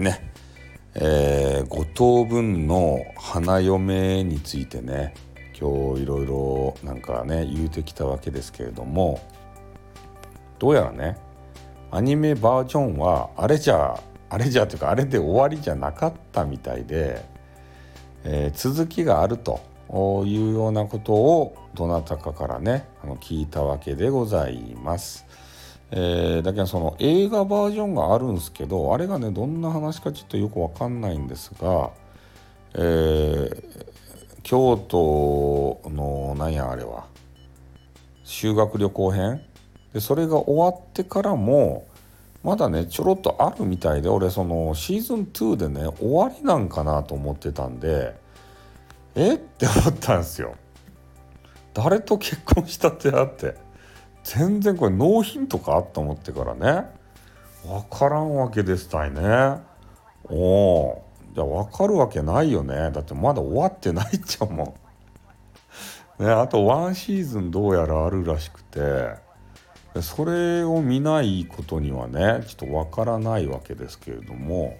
ねえ、五等分の花嫁についてね今日いろいろなんかね言うてきたわけですけれどもどうやらねアニメバージョンはあれじゃあれじゃというかあれで終わりじゃなかったみたいで、えー、続きがあるというようなことをどなたかからねあの聞いたわけでございます。えー、だけどその映画バージョンがあるんですけどあれがねどんな話かちょっとよくわかんないんですが、えー、京都の何やあれは修学旅行編？でそれが終わってからもまだねちょろっとあるみたいで俺そのシーズン2でね終わりなんかなと思ってたんでえ？って思ったんですよ。誰と結婚したってあって。全然これ納品とかと思ってからね。分からんわけですたいね。おおじゃあ分かるわけないよね。だってまだ終わってないっちゃもん。ねあとワンシーズンどうやらあるらしくて。それを見ないことにはねちょっと分からないわけですけれども。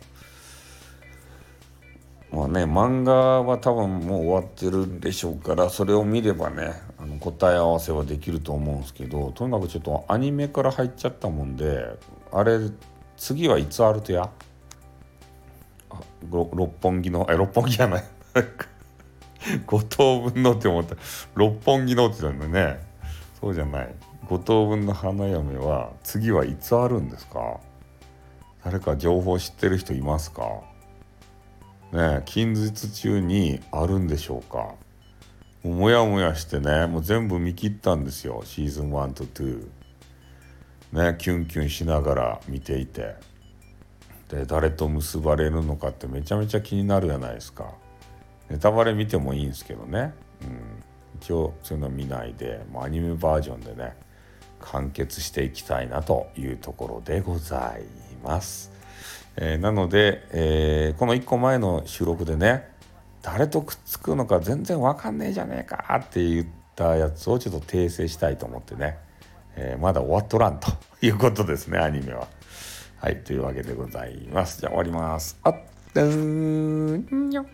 まあね漫画は多分もう終わってるんでしょうからそれを見ればね答え合わせはできると思うんですけどとにかくちょっとアニメから入っちゃったもんであれ次はいつあるとや？六本木のえ六本木じゃない。五等分のって思った。六本木のって言ったんだね。そうじゃない。五等分の花嫁は次はいつあるんですか？誰か情報知ってる人いますか？ね近日中にあるんでしょうか？もやもやしてねもう全部見切ったんですよ。シーズン1と2ねキュンキュンしながら見ていて。で誰と結ばれるのかってめちゃめちゃ気になるじゃないですか。ネタバレ見てもいいんですけどね、うん、一応そういうの見ないでもうアニメバージョンでね完結していきたいなというところでございます。えー、なので、えー、この1個前の収録でね誰とくっつくのか全然わかんねえじゃねえかって言ったやつをちょっと訂正したいと思ってね、えー、まだ終わっとらんということですねアニメは。はいというわけでございます。じゃあ終わります。あっんよ。